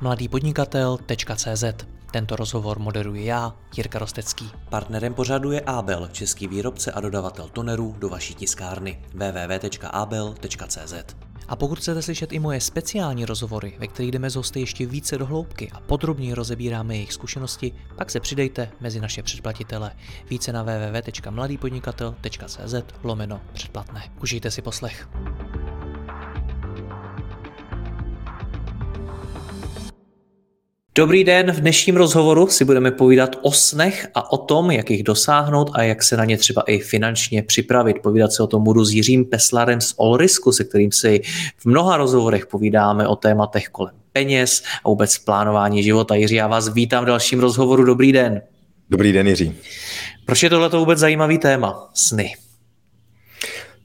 mladýpodnikatel.cz Tento rozhovor moderuji já, Jirka Rostecký. Partnerem pořadu je Abel, český výrobce a dodavatel tonerů do vaší tiskárny www.abel.cz. A pokud chcete slyšet i moje speciální rozhovory, ve kterých jdeme z hosty ještě více do hloubky a podrobněji rozebíráme jejich zkušenosti, pak se přidejte mezi naše předplatitele. Více na www.mladýpodnikatel.cz lomeno předplatné. Užijte si poslech. Dobrý den, v dnešním rozhovoru si budeme povídat o snech a o tom, jak jich dosáhnout a jak se na ně třeba i finančně připravit. Povídat se o tom budu s Jiřím Peslarem z Olrisku, se kterým si v mnoha rozhovorech povídáme o tématech kolem peněz a vůbec plánování života. Jiří, já vás vítám v dalším rozhovoru. Dobrý den. Dobrý den, Jiří. Proč je tohle vůbec zajímavý téma? Sny.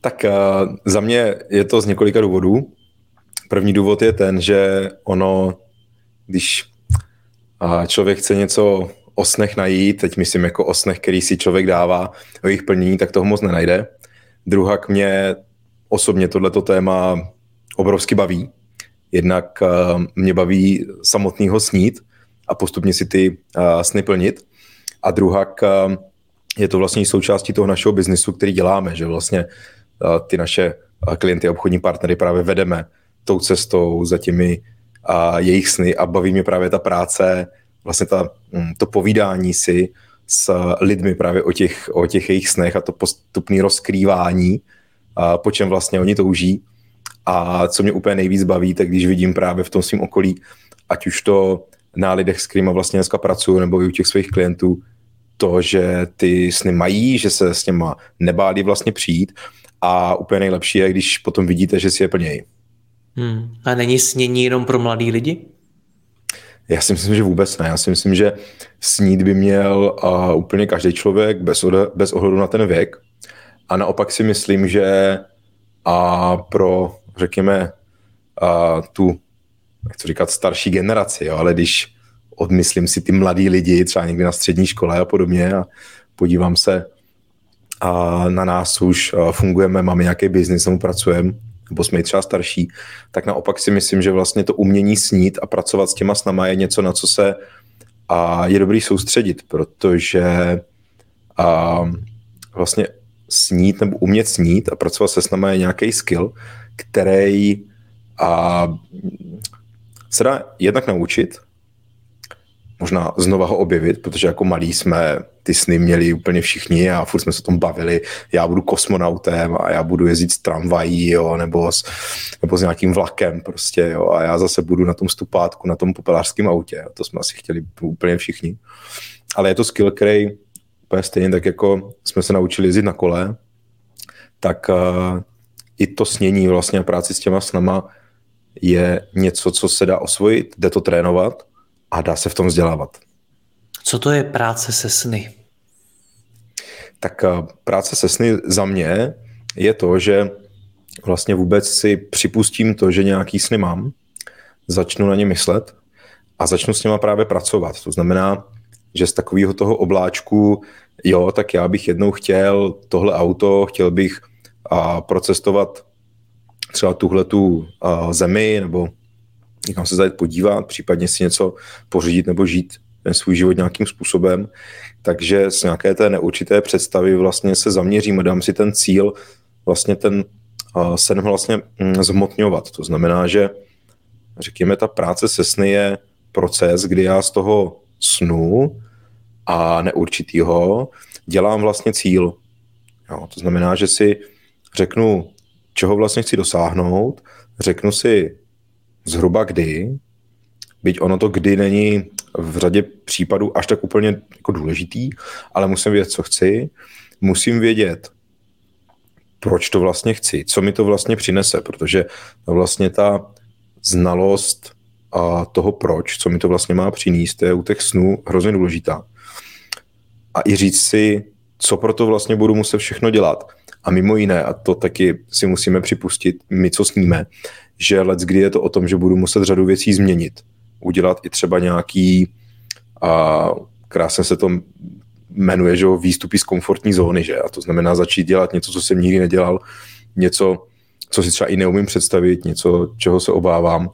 Tak uh, za mě je to z několika důvodů. První důvod je ten, že ono, když a člověk chce něco o snech najít, teď myslím jako o snech, který si člověk dává, o jejich plnění, tak toho moc nenajde. Druhak mě osobně tohleto téma obrovsky baví. Jednak uh, mě baví samotného snít a postupně si ty uh, sny plnit. A druhak uh, je to vlastně součástí toho našeho biznisu, který děláme, že vlastně ty naše klienty a obchodní partnery právě vedeme tou cestou za těmi a jejich sny a baví mě právě ta práce, vlastně ta, mm, to povídání si s lidmi právě o těch, o těch jejich snech a to postupné rozkrývání, a po čem vlastně oni touží. A co mě úplně nejvíc baví, tak když vidím právě v tom svém okolí, ať už to na lidech, s kterými vlastně dneska pracuju, nebo i u těch svých klientů, to, že ty sny mají, že se s něma nebáli vlastně přijít a úplně nejlepší je, když potom vidíte, že si je plnějí. Hmm. A není snění jenom pro mladý lidi? Já si myslím, že vůbec ne. Já si myslím, že snít by měl uh, úplně každý člověk bez, ode, bez ohledu na ten věk. A naopak si myslím, že a pro, řekněme, a tu, nechci říkat starší generaci, jo, ale když odmyslím si ty mladý lidi, třeba někdy na střední škole a podobně a podívám se a na nás už fungujeme, máme nějaký biznis, pracujeme, nebo jsme třeba starší, tak naopak si myslím, že vlastně to umění snít a pracovat s těma snama je něco, na co se a je dobrý soustředit, protože a vlastně snít nebo umět snít a pracovat se snama je nějaký skill, který a se dá jednak naučit, možná znova ho objevit, protože jako malí jsme ty sny měli úplně všichni a furt jsme se o tom bavili, já budu kosmonautem a já budu jezdit s tramvají, jo, nebo s, nebo s nějakým vlakem prostě, jo, a já zase budu na tom stupátku, na tom popelářském autě, jo, to jsme asi chtěli úplně všichni. Ale je to skill, který úplně stejně tak jako jsme se naučili jezdit na kole, tak uh, i to snění vlastně práci s těma snama je něco, co se dá osvojit, jde to trénovat a dá se v tom vzdělávat. Co to je práce se sny? Tak eh, práce se sny za mě je to, že vlastně vůbec si připustím to, že nějaký sny mám, začnu na ně myslet a začnu s něma právě pracovat. To znamená, že z takového toho obláčku, jo, tak já bych jednou chtěl tohle auto, chtěl bych a, procestovat třeba tuhle tu zemi nebo někam se zajít podívat, případně si něco pořídit nebo žít ten svůj život nějakým způsobem. Takže z nějaké té neurčité představy vlastně se zaměřím a dám si ten cíl, vlastně ten sen vlastně mm, zhmotňovat. To znamená, že řekněme, ta práce se sny je proces, kdy já z toho snu a neurčitýho dělám vlastně cíl. Jo, to znamená, že si řeknu, čeho vlastně chci dosáhnout, řeknu si zhruba kdy, byť ono to kdy není v řadě případů až tak úplně jako důležitý, ale musím vědět, co chci, musím vědět, proč to vlastně chci, co mi to vlastně přinese, protože vlastně ta znalost a toho proč, co mi to vlastně má přinést, je u těch snů hrozně důležitá. A i říct si, co pro to vlastně budu muset všechno dělat. A mimo jiné, a to taky si musíme připustit, my co sníme, že let kdy je to o tom, že budu muset řadu věcí změnit. Udělat i třeba nějaký, a krásně se to jmenuje, že výstupy z komfortní zóny, že? A to znamená začít dělat něco, co jsem nikdy nedělal, něco, co si třeba i neumím představit, něco, čeho se obávám.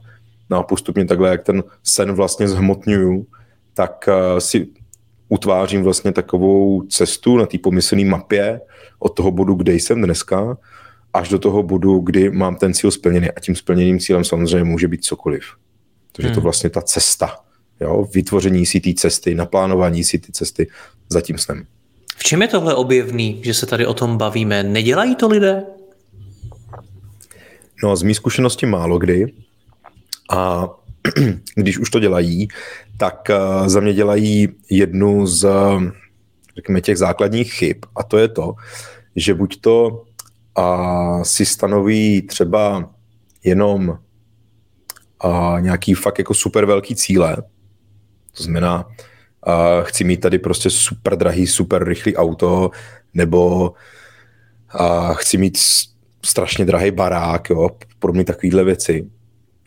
No a postupně takhle, jak ten sen vlastně zhmotňuju, tak uh, si utvářím vlastně takovou cestu na té pomyslné mapě od toho bodu, kde jsem dneska, až do toho bodu, kdy mám ten cíl splněný. A tím splněným cílem samozřejmě může být cokoliv. Takže hmm. to vlastně ta cesta, jo? vytvoření si té cesty, naplánování si ty cesty za tím snem. V čem je tohle objevný, že se tady o tom bavíme? Nedělají to lidé? No, z mý zkušenosti málo kdy. A když už to dělají, tak eh, za mě dělají jednu z řekněme, těch základních chyb a to je to, že buď to a si stanoví třeba jenom a nějaký fakt jako super velký cíle, to znamená, a chci mít tady prostě super drahý, super rychlý auto, nebo a chci mít strašně drahý barák, jo, pro mě takovýhle věci.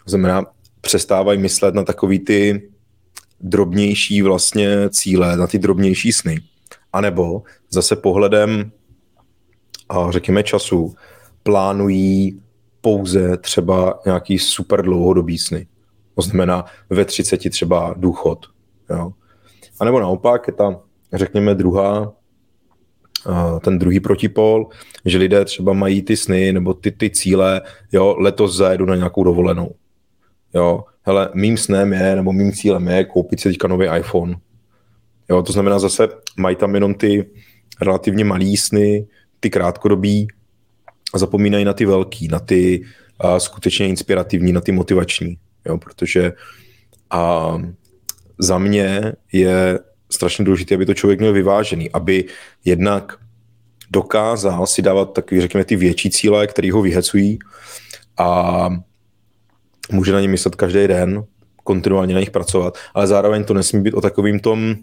To znamená, přestávají myslet na takový ty drobnější vlastně cíle, na ty drobnější sny. A nebo zase pohledem, a řekněme, času, plánují pouze třeba nějaký super dlouhodobý sny. To znamená ve 30 třeba důchod. Jo. A nebo naopak je tam, řekněme, druhá, ten druhý protipol, že lidé třeba mají ty sny nebo ty, ty cíle, jo, letos zajedu na nějakou dovolenou. Jo, hele, mým snem je, nebo mým cílem je koupit si teďka nový iPhone. Jo, to znamená zase, mají tam jenom ty relativně malý sny, ty krátkodobí a zapomínají na ty velký, na ty a, skutečně inspirativní, na ty motivační. Jo, protože a, za mě je strašně důležité, aby to člověk měl vyvážený, aby jednak dokázal si dávat takový, řekněme, ty větší cíle, které ho vyhecují a může na ně myslet každý den, kontinuálně na nich pracovat, ale zároveň to nesmí být o takovým tom,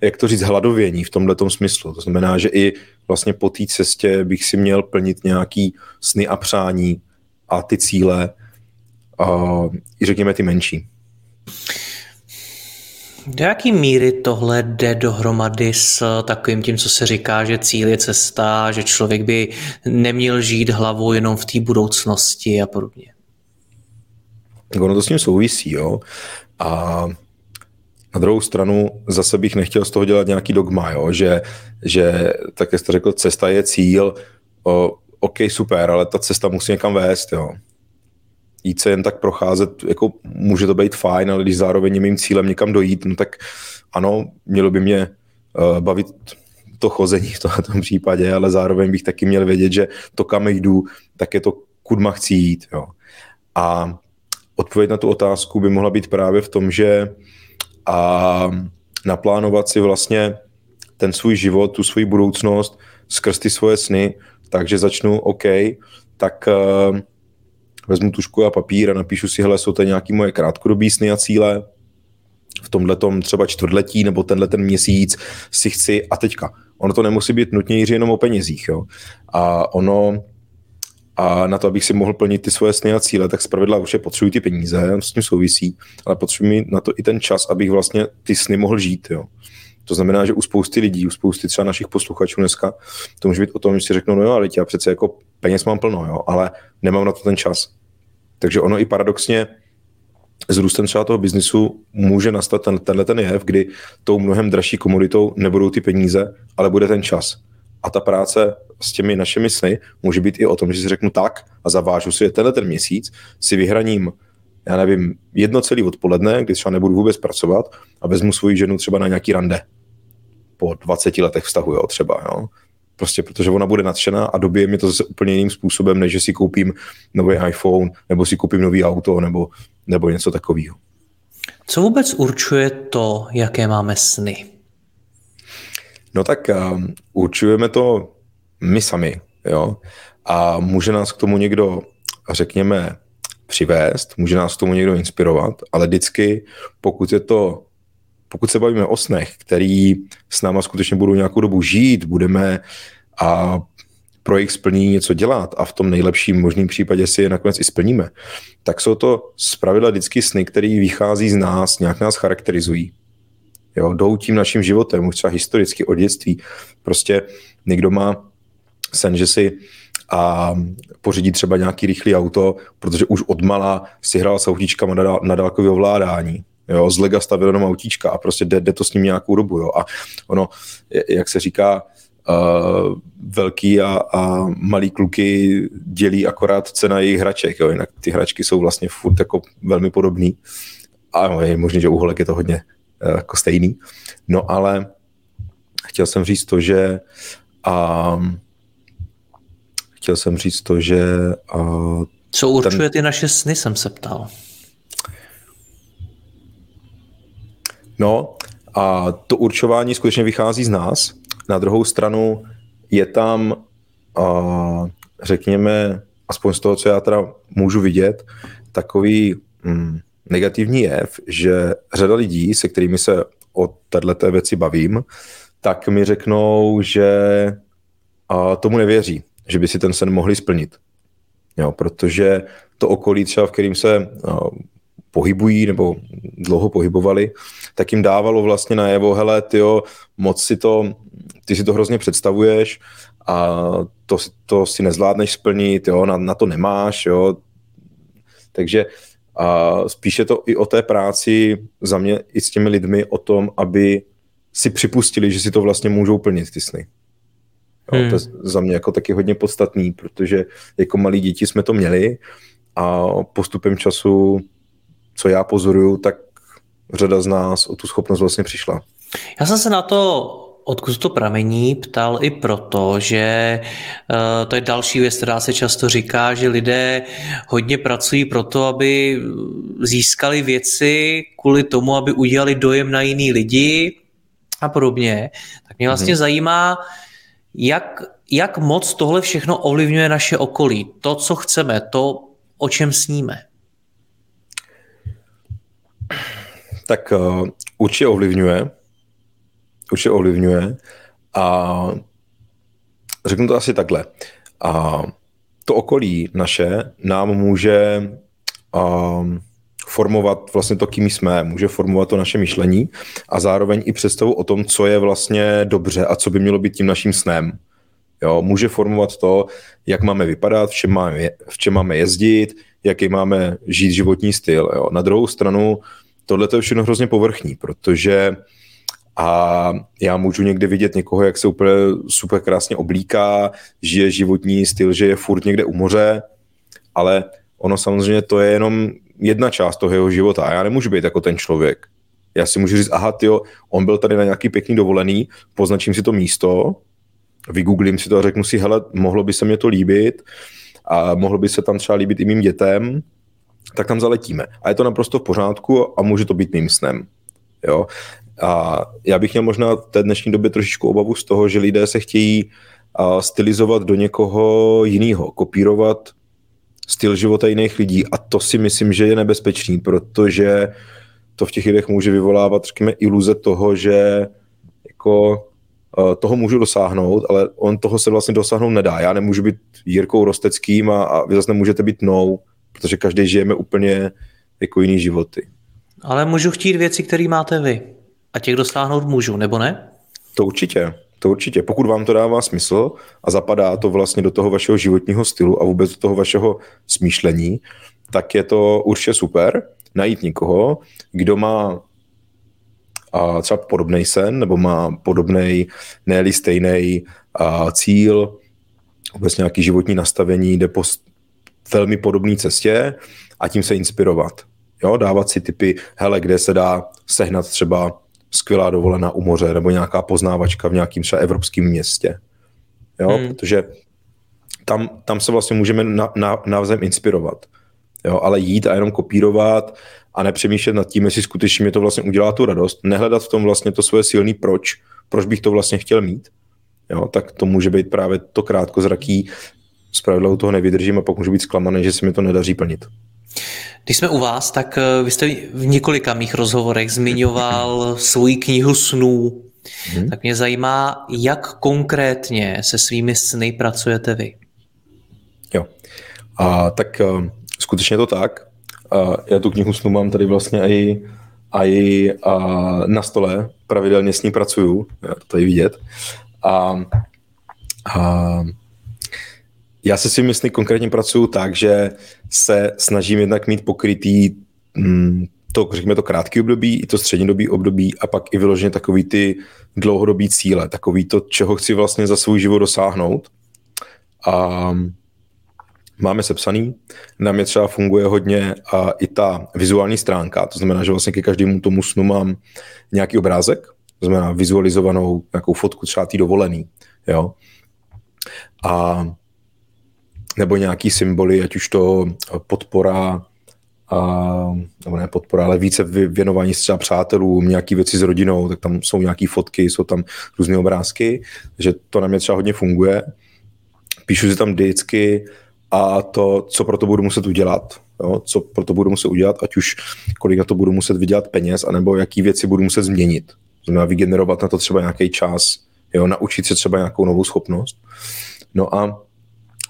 jak to říct, hladovění v tomhle smyslu. To znamená, že i vlastně po té cestě bych si měl plnit nějaký sny a přání a ty cíle, a i řekněme ty menší. Do jaký míry tohle jde dohromady s takovým tím, co se říká, že cíl je cesta, že člověk by neměl žít hlavou jenom v té budoucnosti a podobně? Ono to s tím souvisí, jo. A na druhou stranu zase bych nechtěl z toho dělat nějaký dogma, jo? Že, že tak jak jste řekl, cesta je cíl, o, OK, super, ale ta cesta musí někam vést, jo. Jít se jen tak procházet, jako může to být fajn, ale když zároveň je mým cílem někam dojít, no tak ano, mělo by mě uh, bavit to chození v tomto případě, ale zároveň bych taky měl vědět, že to, kam jdu, tak je to, kudma chci jít, jo. A odpověď na tu otázku by mohla být právě v tom, že a naplánovat si vlastně ten svůj život, tu svoji budoucnost skrz ty svoje sny, takže začnu, OK, tak uh, vezmu tušku a papír a napíšu si, hele, jsou to nějaké moje krátkodobé sny a cíle, v tomhle třeba čtvrtletí nebo tenhle ten měsíc si chci a teďka. Ono to nemusí být nutně jenom o penězích. Jo? A ono a na to, abych si mohl plnit ty svoje sny a cíle, tak zpravidla určitě potřebuji ty peníze, s tím souvisí, ale potřebuji na to i ten čas, abych vlastně ty sny mohl žít. Jo. To znamená, že u spousty lidí, u spousty třeba našich posluchačů dneska, to může být o tom, že si řeknou, no jo, ale já přece jako peněz mám plno, jo, ale nemám na to ten čas. Takže ono i paradoxně s růstem třeba toho biznisu může nastat ten, tenhle ten jev, kdy tou mnohem dražší komoditou nebudou ty peníze, ale bude ten čas. A ta práce s těmi našimi sny může být i o tom, že si řeknu tak a zavážu si je tenhle ten měsíc, si vyhraním já nevím, jedno celý odpoledne, kdy třeba nebudu vůbec pracovat a vezmu svoji ženu třeba na nějaký rande po 20 letech vztahu, jo, třeba, jo. Prostě protože ona bude nadšená a dobije mi to zase úplně jiným způsobem, než že si koupím nový iPhone, nebo si koupím nový auto, nebo, nebo něco takového. Co vůbec určuje to, jaké máme sny? No tak um, určujeme to my sami, jo. A může nás k tomu někdo, řekněme, přivést, může nás k tomu někdo inspirovat, ale vždycky, pokud je to, pokud se bavíme o snech, který s náma skutečně budou nějakou dobu žít, budeme a pro jejich splnění něco dělat a v tom nejlepším možným případě si je nakonec i splníme, tak jsou to zpravidla vždycky sny, které vychází z nás, nějak nás charakterizují. Jo, jdou tím naším životem, už třeba historicky od dětství. Prostě někdo má sen, že si a pořídit třeba nějaký rychlý auto, protože už odmala si hrál s autíčkama na, na dálkový ovládání. Jo, z lega stavil jenom autíčka a prostě jde, jde to s ním nějakou dobu. Jo. A ono, jak se říká, uh, velký a, a malý kluky dělí akorát cena jejich hraček. Jo. Jinak ty hračky jsou vlastně furt jako velmi podobný. A je možné, že u holek je to hodně jako stejný. No ale chtěl jsem říct to, že um, chtěl jsem říct to, že... Uh, Co určuje ten... ty naše sny, jsem se ptal. No, a to určování skutečně vychází z nás. Na druhou stranu je tam, uh, řekněme, aspoň z toho, co já teda můžu vidět, takový mm, negativní jev, že řada lidí, se kterými se o této věci bavím, tak mi řeknou, že uh, tomu nevěří že by si ten sen mohli splnit. Jo, protože to okolí třeba, v kterým se pohybují nebo dlouho pohybovali, tak jim dávalo vlastně najevo, hele, tyjo, moc si to, ty si to hrozně představuješ a to, to si nezvládneš splnit, jo, na, na to nemáš, jo. Takže a spíše to i o té práci za mě i s těmi lidmi o tom, aby si připustili, že si to vlastně můžou plnit ty sny. Jo, hmm. To je za mě jako taky hodně podstatný, protože jako malí děti jsme to měli a postupem času, co já pozoruju, tak řada z nás o tu schopnost vlastně přišla. Já jsem se na to, odkud to pramení, ptal i proto, že uh, to je další věc, která se často říká, že lidé hodně pracují pro to, aby získali věci kvůli tomu, aby udělali dojem na jiný lidi a podobně. Tak mě vlastně hmm. zajímá, jak, jak moc tohle všechno ovlivňuje naše okolí? To, co chceme, to, o čem sníme? Tak uh, určitě ovlivňuje. Určitě ovlivňuje. A řeknu to asi takhle. A to okolí naše nám může uh, formovat vlastně to, kým jsme, může formovat to naše myšlení a zároveň i představu o tom, co je vlastně dobře a co by mělo být tím naším snem. Jo, může formovat to, jak máme vypadat, v čem máme, v čem máme jezdit, jaký máme žít životní styl. Jo. Na druhou stranu, tohle je všechno hrozně povrchní, protože a já můžu někde vidět někoho, jak se úplně super krásně oblíká, žije životní styl, že je furt někde u moře, ale ono samozřejmě to je jenom jedna část toho jeho života a já nemůžu být jako ten člověk. Já si můžu říct, aha, tyjo, on byl tady na nějaký pěkný dovolený, poznačím si to místo, vygooglím si to a řeknu si, hele, mohlo by se mě to líbit a mohlo by se tam třeba líbit i mým dětem, tak tam zaletíme. A je to naprosto v pořádku a může to být mým snem. Jo? A já bych měl možná v té dnešní době trošičku obavu z toho, že lidé se chtějí stylizovat do někoho jiného, kopírovat styl života jiných lidí a to si myslím, že je nebezpečný, protože to v těch lidech může vyvolávat, řekněme, iluze toho, že jako toho můžu dosáhnout, ale on toho se vlastně dosáhnout nedá. Já nemůžu být Jirkou Rosteckým a, a vy zase nemůžete být mnou, protože každý žijeme úplně jako jiný životy. Ale můžu chtít věci, které máte vy. A těch dosáhnout můžu, nebo ne? To určitě. To určitě. Pokud vám to dává smysl a zapadá to vlastně do toho vašeho životního stylu a vůbec do toho vašeho smýšlení, tak je to určitě super najít někoho, kdo má a třeba podobný sen, nebo má podobný, ne stejný cíl, vůbec nějaký životní nastavení, jde po velmi podobné cestě a tím se inspirovat. Jo, dávat si typy, hele, kde se dá sehnat třeba skvělá dovolená u moře nebo nějaká poznávačka v nějakým třeba evropském městě. Jo, hmm. protože tam, tam se vlastně můžeme na, na, navzájem inspirovat. Jo, ale jít a jenom kopírovat a nepřemýšlet nad tím, jestli skutečně mi to vlastně udělá tu radost, nehledat v tom vlastně to svoje silný proč, proč bych to vlastně chtěl mít, jo, tak to může být právě to krátkozraký, zpravidla u toho nevydržím a pak můžu být zklamaný, že se mi to nedaří plnit. Když jsme u vás, tak eh, vy jste v několika mých rozhovorech zmiňoval svoji knihu snů. Hmm. Tak mě zajímá, jak konkrétně se svými sny pracujete vy. Jo, a tak uh, skutečně to tak. Já tu knihu snů mám tady vlastně i, i uh, na stole, pravidelně s ní pracuju, já to tady vidět. A, a já se svými sny konkrétně pracuju tak, že se snažím jednak mít pokrytý mm, to, řekněme, to krátký období, i to střednědobý období a pak i vyloženě takový ty dlouhodobý cíle, takový to, čeho chci vlastně za svůj život dosáhnout. A máme sepsaný. Na mě třeba funguje hodně a i ta vizuální stránka, to znamená, že vlastně ke každému tomu snu mám nějaký obrázek, to znamená vizualizovanou nějakou fotku třeba tý dovolený, jo. A nebo nějaký symboly, ať už to podpora a, nebo ne podpora, ale více věnování třeba přátelům, nějaký věci s rodinou, tak tam jsou nějaké fotky, jsou tam různé obrázky, že to na mě třeba hodně funguje. Píšu si tam vždycky a to, co pro to budu muset udělat, jo, co pro to budu muset udělat, ať už kolik na to budu muset vydělat peněz, anebo jaký věci budu muset změnit. Znamená vygenerovat na to třeba nějaký čas, jo, naučit se třeba nějakou novou schopnost. No a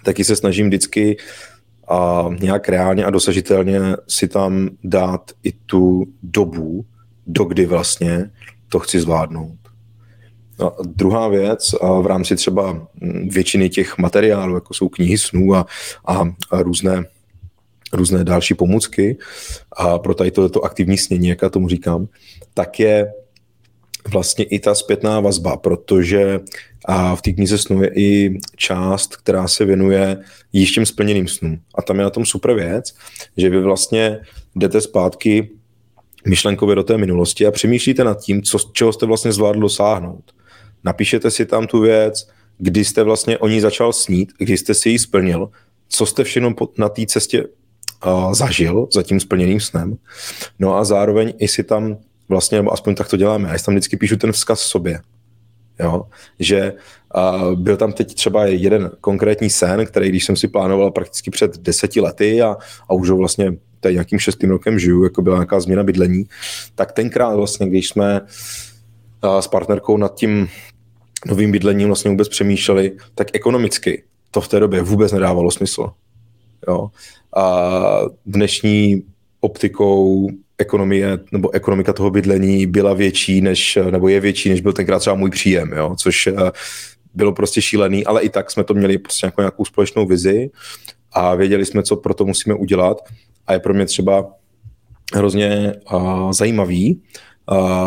taky se snažím vždycky a nějak reálně a dosažitelně si tam dát i tu dobu, dokdy vlastně to chci zvládnout. A druhá věc, a v rámci třeba většiny těch materiálů, jako jsou knihy snů a, a, a různé, různé další pomůcky, a pro tady to aktivní snění, jak já tomu říkám, tak je vlastně i ta zpětná vazba, protože a v té knize snů je i část, která se věnuje již těm splněným snům. A tam je na tom super věc, že vy vlastně jdete zpátky myšlenkově do té minulosti a přemýšlíte nad tím, co, čeho jste vlastně zvládli dosáhnout. Napíšete si tam tu věc, kdy jste vlastně o ní začal snít, kdy jste si ji splnil, co jste všechno na té cestě uh, zažil za tím splněným snem. No a zároveň i si tam vlastně, nebo aspoň tak to děláme, já si tam vždycky píšu ten vzkaz sobě. Jo? Že uh, byl tam teď třeba jeden konkrétní sen, který když jsem si plánoval prakticky před deseti lety a, a už ho vlastně tady nějakým šestým rokem žiju, jako byla nějaká změna bydlení, tak tenkrát vlastně, když jsme uh, s partnerkou nad tím novým bydlením vlastně vůbec přemýšleli, tak ekonomicky to v té době vůbec nedávalo smysl. Jo? A dnešní optikou ekonomie nebo ekonomika toho bydlení byla větší než, nebo je větší, než byl tenkrát třeba můj příjem, jo? což eh, bylo prostě šílený, ale i tak jsme to měli prostě nějakou, nějakou společnou vizi a věděli jsme, co pro to musíme udělat a je pro mě třeba hrozně uh, zajímavý,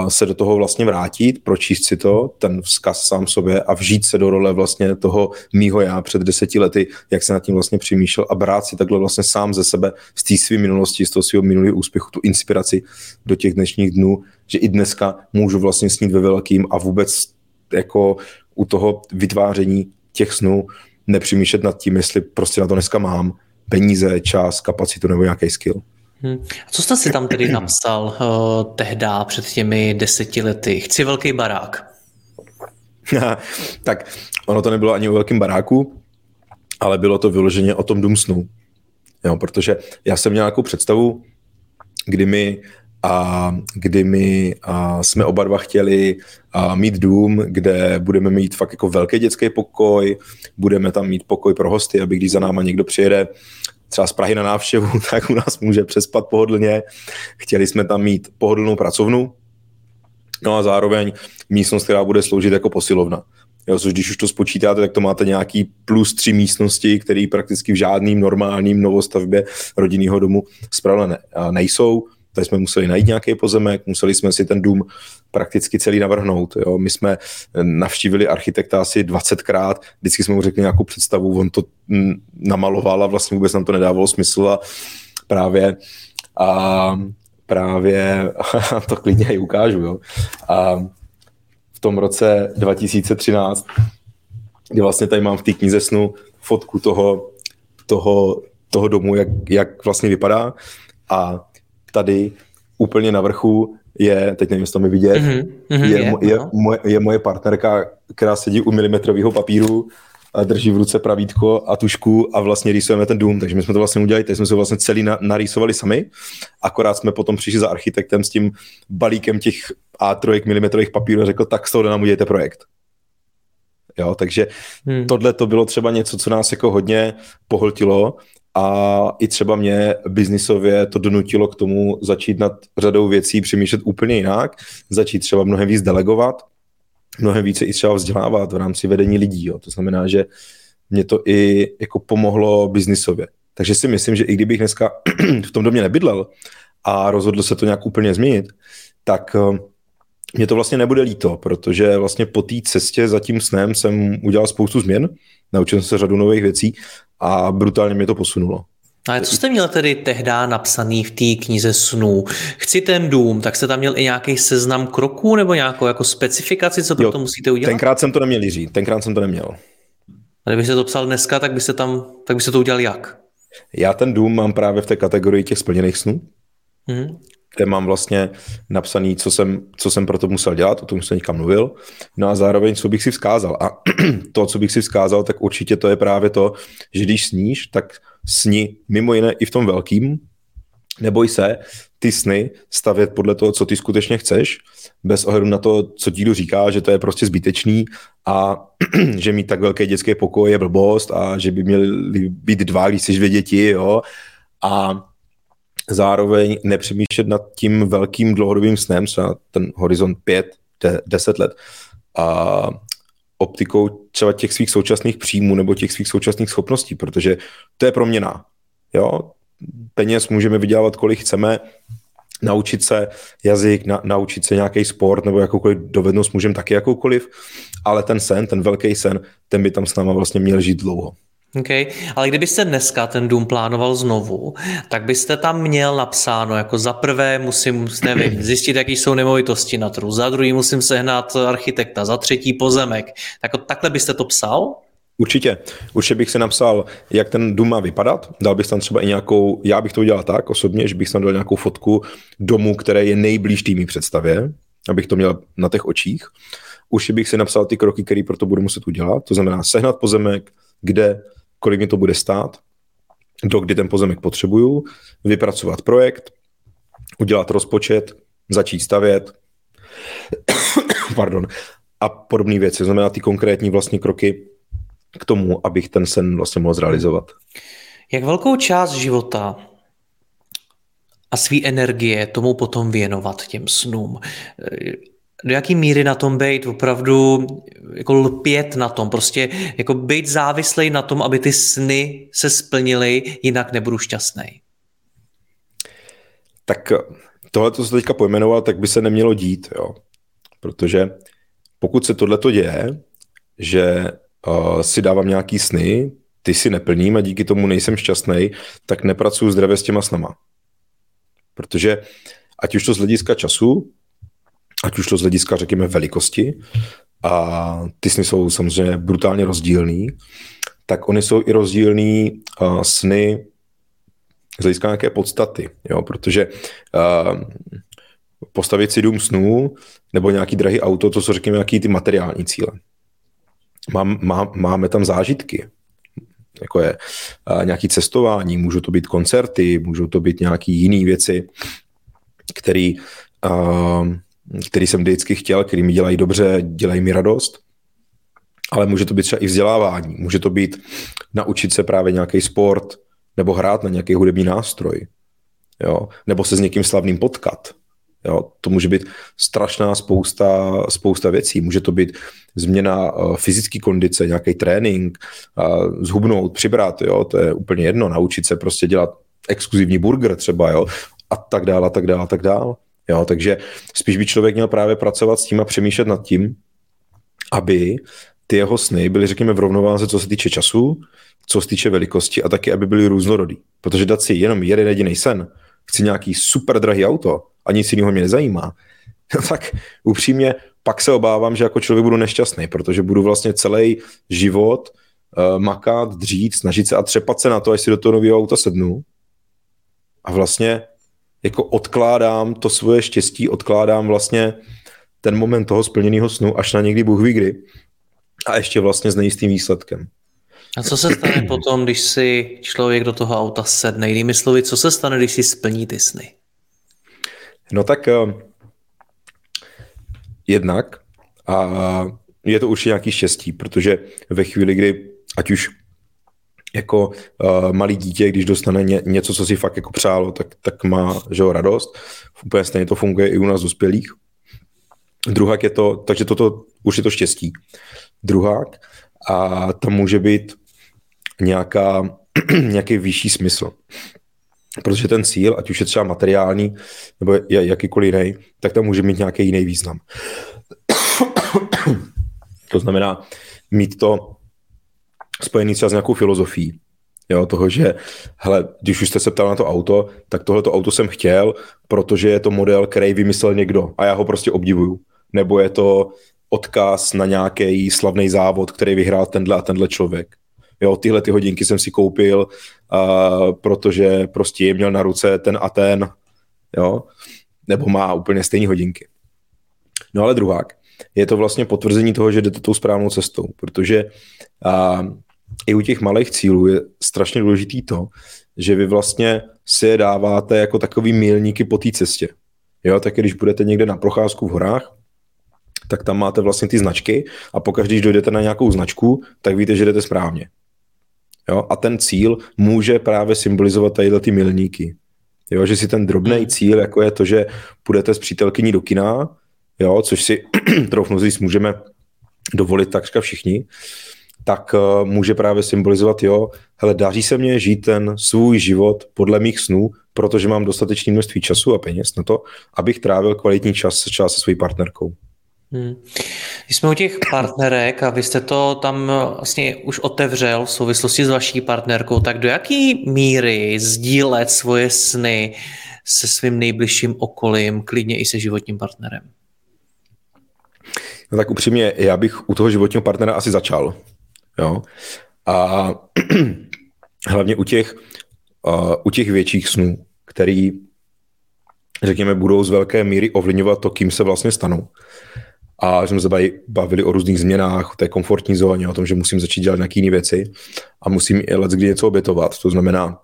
se do toho vlastně vrátit, pročíst si to, ten vzkaz sám sobě a vžít se do role vlastně toho mýho já před deseti lety, jak se nad tím vlastně přemýšlel a brát si takhle vlastně sám ze sebe z té své minulosti, z toho svého minulého úspěchu, tu inspiraci do těch dnešních dnů, že i dneska můžu vlastně snít ve velkým a vůbec jako u toho vytváření těch snů nepřemýšlet nad tím, jestli prostě na to dneska mám peníze, čas, kapacitu nebo nějaký skill. Hmm. A co jste si tam tedy napsal uh, tehda před těmi deseti lety? Chci velký barák. tak ono to nebylo ani o velkém baráku, ale bylo to vyloženě o tom dům snu. Jo, protože já jsem měl nějakou představu, kdy my a kdy my a jsme oba dva chtěli a mít dům, kde budeme mít fakt jako velký dětský pokoj, budeme tam mít pokoj pro hosty, aby když za náma někdo přijede, třeba z Prahy na návštěvu, tak u nás může přespat pohodlně. Chtěli jsme tam mít pohodlnou pracovnu, no a zároveň místnost, která bude sloužit jako posilovna. Jo, což když už to spočítáte, tak to máte nějaký plus tři místnosti, které prakticky v žádným normálním novostavbě rodinného domu zpravle ne, nejsou. Tady jsme museli najít nějaký pozemek, museli jsme si ten dům prakticky celý navrhnout. Jo. My jsme navštívili architekta asi 20krát, vždycky jsme mu řekli nějakou představu, on to namaloval a vlastně vůbec nám to nedávalo smysl a právě a právě, to klidně i ukážu, jo. A v tom roce 2013, kdy vlastně tady mám v té knize snu fotku toho, toho, toho domu, jak, jak vlastně vypadá a tady úplně na vrchu je, teď nevím, jestli to mi vidět, mm-hmm, je, je, je, no. moje, je moje partnerka, která sedí u milimetrového papíru a drží v ruce pravítko a tušku a vlastně rýsujeme ten dům, takže my jsme to vlastně udělali, teď jsme se vlastně celý na, narýsovali sami, akorát jsme potom přišli za architektem s tím balíkem těch A3 milimetrových papírů a řekl, tak z toho nám udějte projekt. Jo, takže hmm. tohle to bylo třeba něco, co nás jako hodně pohltilo a i třeba mě biznisově to donutilo k tomu začít nad řadou věcí přemýšlet úplně jinak, začít třeba mnohem víc delegovat, mnohem více i třeba vzdělávat v rámci vedení lidí. Jo. To znamená, že mě to i jako pomohlo biznisově. Takže si myslím, že i kdybych dneska v tom domě nebydlel a rozhodl se to nějak úplně změnit, tak eh, mě to vlastně nebude líto, protože vlastně po té cestě za tím snem jsem udělal spoustu změn, naučil jsem se řadu nových věcí a brutálně mě to posunulo. Ale co jste měl tedy tehdy napsaný v té knize snů? Chci ten dům, tak jste tam měl i nějaký seznam kroků nebo nějakou jako specifikaci, co pro to musíte udělat? Tenkrát jsem to neměl, Jiří, tenkrát jsem to neměl. A kdybyste to psal dneska, tak byste tam, tak byste to udělal jak? Já ten dům mám právě v té kategorii těch splněných snů, mm-hmm. Kde mám vlastně napsaný, co jsem, co jsem pro to musel dělat, o tom jsem někam mluvil, no a zároveň, co bych si vzkázal. A to, co bych si vzkázal, tak určitě to je právě to, že když sníš, tak sni mimo jiné i v tom velkým, neboj se ty sny stavět podle toho, co ty skutečně chceš, bez ohledu na to, co dílu říká, že to je prostě zbytečný a že mít tak velké dětské pokoj je blbost a že by měly být dva, když jsi dvě děti, jo. A zároveň nepřemýšlet nad tím velkým dlouhodobým snem, třeba ten horizont 5, 10 let. A optikou třeba těch svých současných příjmů nebo těch svých současných schopností, protože to je proměna. Jo? Peněz můžeme vydělávat, kolik chceme, naučit se jazyk, na, naučit se nějaký sport nebo jakoukoliv dovednost můžeme taky jakoukoliv, ale ten sen, ten velký sen, ten by tam s náma vlastně měl žít dlouho. Okay. Ale kdybyste dneska ten dům plánoval znovu, tak byste tam měl napsáno, jako za prvé musím, nevím, zjistit, jaký jsou nemovitosti na trhu, za druhý musím sehnat architekta, za třetí pozemek. Tak takhle byste to psal? Určitě. Určitě bych si napsal, jak ten dům má vypadat. Dal bych tam třeba i nějakou, já bych to udělal tak osobně, že bych tam dal nějakou fotku domu, které je nejblíž tými představě, abych to měl na těch očích. Už bych si napsal ty kroky, které pro to budu muset udělat. To znamená sehnat pozemek, kde kolik mi to bude stát, do kdy ten pozemek potřebuju, vypracovat projekt, udělat rozpočet, začít stavět, pardon, a podobné věci. Znamená ty konkrétní vlastně kroky k tomu, abych ten sen vlastně mohl zrealizovat. Jak velkou část života a své energie tomu potom věnovat těm snům? Do jaký míry na tom být opravdu jako lpět na tom, prostě jako být závislý na tom, aby ty sny se splnily, jinak nebudu šťastný. Tak tohle, co se teďka pojmenoval, tak by se nemělo dít, jo. Protože pokud se tohle to děje, že uh, si dávám nějaký sny, ty si neplním a díky tomu nejsem šťastný, tak nepracuju zdravě s těma snama. Protože ať už to z hlediska času, ať už to z hlediska, řekněme, velikosti, a ty sny jsou samozřejmě brutálně rozdílný, tak oni jsou i rozdílný uh, sny z hlediska nějaké podstaty, jo, protože uh, postavit si dům snů nebo nějaký drahý auto, to jsou řekněme nějaký ty materiální cíle. Mám, má, máme tam zážitky, jako je uh, nějaký cestování, můžou to být koncerty, můžou to být nějaké jiné věci, které uh, který jsem vždycky chtěl, který mi dělají dobře, dělají mi radost. Ale může to být třeba i vzdělávání, může to být naučit se právě nějaký sport, nebo hrát na nějaký hudební nástroj, jo? nebo se s někým slavným potkat. Jo? To může být strašná spousta, spousta věcí. Může to být změna uh, fyzické kondice, nějaký trénink, uh, zhubnout, přibrat, jo? to je úplně jedno, naučit se prostě dělat exkluzivní burger třeba, jo? a tak dále, a tak dále, a tak dále. Jo, takže spíš by člověk měl právě pracovat s tím a přemýšlet nad tím, aby ty jeho sny byly, řekněme, v rovnováze, co se týče času, co se týče velikosti a taky, aby byly různorodý. Protože dát si jenom jeden jediný sen, chci nějaký super drahý auto a nic jiného mě nezajímá, no tak upřímně pak se obávám, že jako člověk budu nešťastný, protože budu vlastně celý život uh, makat, dřít, snažit se a třepat se na to, až si do toho nového auta sednu. A vlastně jako odkládám to svoje štěstí, odkládám vlastně ten moment toho splněného snu až na někdy Bůh ví kdy. A ještě vlastně s nejistým výsledkem. A co se stane potom, když si člověk do toho auta sedne? Jinými slovy, co se stane, když si splní ty sny? No tak uh, jednak a je to určitě nějaký štěstí, protože ve chvíli, kdy ať už jako uh, malý dítě, když dostane ně, něco, co si fakt jako přálo, tak, tak má že ho, radost. Úplně stejně to funguje i u nás dospělých. Druhák je to, takže toto už je to štěstí. Druhák a tam může být nějaká, nějaký vyšší smysl. Protože ten cíl, ať už je třeba materiální nebo jakýkoliv jiný, tak tam může mít nějaký jiný význam. to znamená mít to spojený třeba s nějakou filozofií. Jo, toho, že hele, když už jste se ptal na to auto, tak tohleto auto jsem chtěl, protože je to model, který vymyslel někdo a já ho prostě obdivuju. Nebo je to odkaz na nějaký slavný závod, který vyhrál tenhle a tenhle člověk. Jo, tyhle ty hodinky jsem si koupil, uh, protože prostě je měl na ruce ten a ten, jo, nebo má úplně stejné hodinky. No ale druhák, je to vlastně potvrzení toho, že jdete tou správnou cestou, protože uh, i u těch malých cílů je strašně důležitý to, že vy vlastně si je dáváte jako takový milníky po té cestě. Jo, tak když budete někde na procházku v horách, tak tam máte vlastně ty značky a pokaždé, když dojdete na nějakou značku, tak víte, že jdete správně. Jo? A ten cíl může právě symbolizovat tadyhle ty milníky. Jo? Že si ten drobný hmm. cíl, jako je to, že půjdete s přítelkyní do kina, jo? což si troufnu říct, můžeme dovolit takřka všichni, tak uh, může právě symbolizovat, jo, hele, daří se mně žít ten svůj život podle mých snů, protože mám dostatečné množství času a peněz na to, abych trávil kvalitní čas, čas se svojí partnerkou. Hmm. Když jsme u těch partnerek a vy jste to tam vlastně už otevřel v souvislosti s vaší partnerkou, tak do jaký míry sdílet svoje sny se svým nejbližším okolím, klidně i se životním partnerem? No tak upřímně, já bych u toho životního partnera asi začal. Jo? A hlavně u těch, uh, u těch větších snů, který, řekněme, budou z velké míry ovlivňovat to, kým se vlastně stanou a jsme se bavili o různých změnách v té komfortní zóně, o tom, že musím začít dělat nějaké jiné věci a musím i let kdy něco obětovat. To znamená,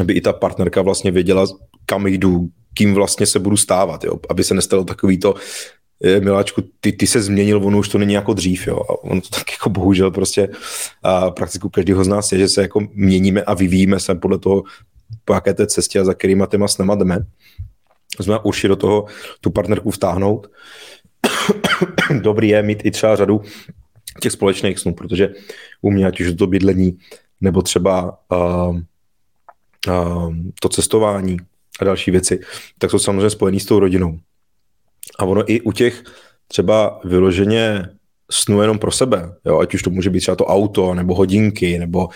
aby i ta partnerka vlastně věděla, kam jdu, kým vlastně se budu stávat, jo? aby se nestalo takový to, miláčku, ty, ty se změnil, ono už to není jako dřív, jo. A ono to tak jako bohužel prostě a praktiku každého z nás je, že se jako měníme a vyvíjíme se podle toho, po jaké té cestě a za kterýma těma snema jdeme. Znamená určitě do toho tu partnerku vtáhnout dobrý je mít i třeba řadu těch společných snů, protože u mě, ať už to bydlení, nebo třeba uh, uh, to cestování a další věci, tak jsou samozřejmě spojený s tou rodinou. A ono i u těch třeba vyloženě snů jenom pro sebe, jo, ať už to může být třeba to auto, nebo hodinky, nebo,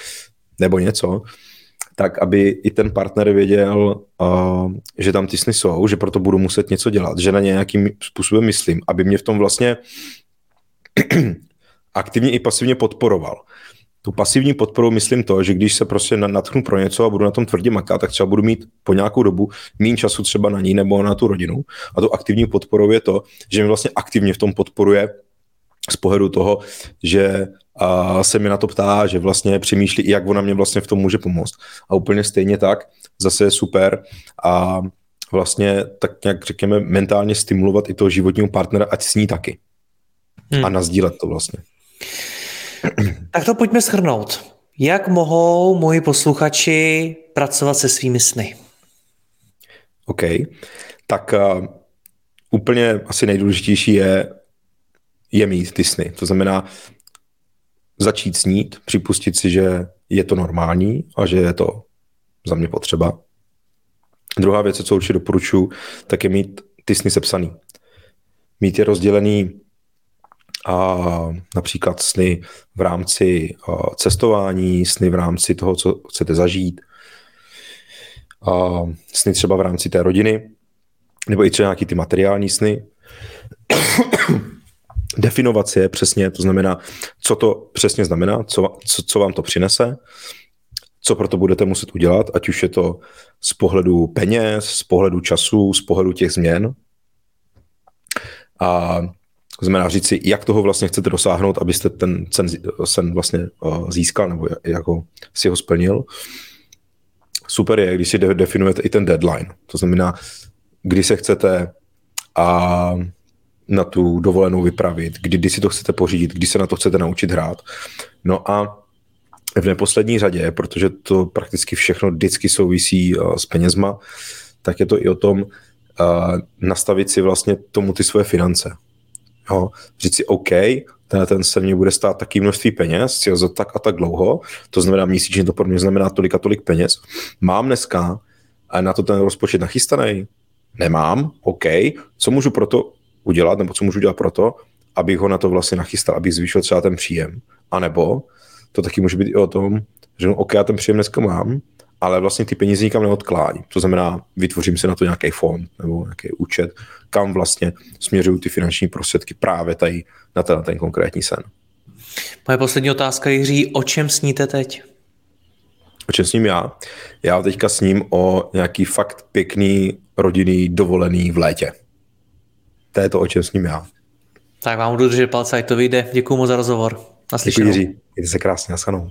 nebo něco, tak aby i ten partner věděl, uh, že tam ty sny jsou, že proto budu muset něco dělat, že na nějakým způsobem myslím, aby mě v tom vlastně aktivně i pasivně podporoval. Tu pasivní podporu myslím to, že když se prostě natchnu pro něco a budu na tom tvrdě makat, tak třeba budu mít po nějakou dobu méně času třeba na ní nebo na tu rodinu. A tu aktivní podporou je to, že mi vlastně aktivně v tom podporuje z pohledu toho, že a se mi na to ptá, že vlastně přemýšlí, jak ona mě vlastně v tom může pomoct. A úplně stejně tak, zase je super a vlastně tak nějak řekněme mentálně stimulovat i toho životního partnera, ať s ní taky. Hmm. A nazdílet to vlastně. Tak to pojďme schrnout. Jak mohou moji posluchači pracovat se svými sny? OK. Tak uh, úplně asi nejdůležitější je, je mít ty sny. To znamená začít snít, připustit si, že je to normální a že je to za mě potřeba. Druhá věc, co určitě doporučuji, tak je mít ty sny sepsaný. Mít je rozdělený a například sny v rámci cestování, sny v rámci toho, co chcete zažít, a sny třeba v rámci té rodiny, nebo i třeba nějaký ty materiální sny. Definovat si je přesně, to znamená, co to přesně znamená, co, co, co vám to přinese, co proto budete muset udělat, ať už je to z pohledu peněz, z pohledu času, z pohledu těch změn. A to znamená říct si, jak toho vlastně chcete dosáhnout, abyste ten sen, sen vlastně uh, získal nebo jako si ho splnil. Super je, když si definujete i ten deadline. To znamená, kdy se chcete a na tu dovolenou vypravit, kdy, kdy si to chcete pořídit, kdy se na to chcete naučit hrát. No a v neposlední řadě, protože to prakticky všechno vždycky souvisí uh, s penězma, tak je to i o tom uh, nastavit si vlastně tomu ty svoje finance Jo? Říct si, OK, ten, ten se mě bude stát taky množství peněz, za tak a tak dlouho, to znamená měsíčně to pro mě znamená tolik a tolik peněz. Mám dneska a na to ten rozpočet nachystaný? Nemám, OK. Co můžu proto udělat, nebo co můžu dělat proto, abych ho na to vlastně nachystal, abych zvýšil třeba ten příjem. A nebo to taky může být i o tom, že no, OK, já ten příjem dneska mám, ale vlastně ty peníze nikam neodkládím. To znamená, vytvořím si na to nějaký fond nebo nějaký účet, kam vlastně směřují ty finanční prostředky právě tady na ten, na ten konkrétní sen. Moje poslední otázka, Jiří, o čem sníte teď? O čem sním já? Já teďka sním o nějaký fakt pěkný rodinný dovolený v létě. To je to, o čem sním já. Tak vám budu držet palce, jak to vyjde. Děkuji moc za rozhovor. Naslyšenou. Děkuji, Jiří. Mějte se krásně, naschledanou.